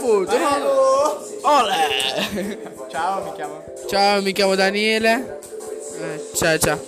Puto, Olè! Ciao, mi chiamo. Ciao, mi chiamo Daniele. Eh, ciao, ciao.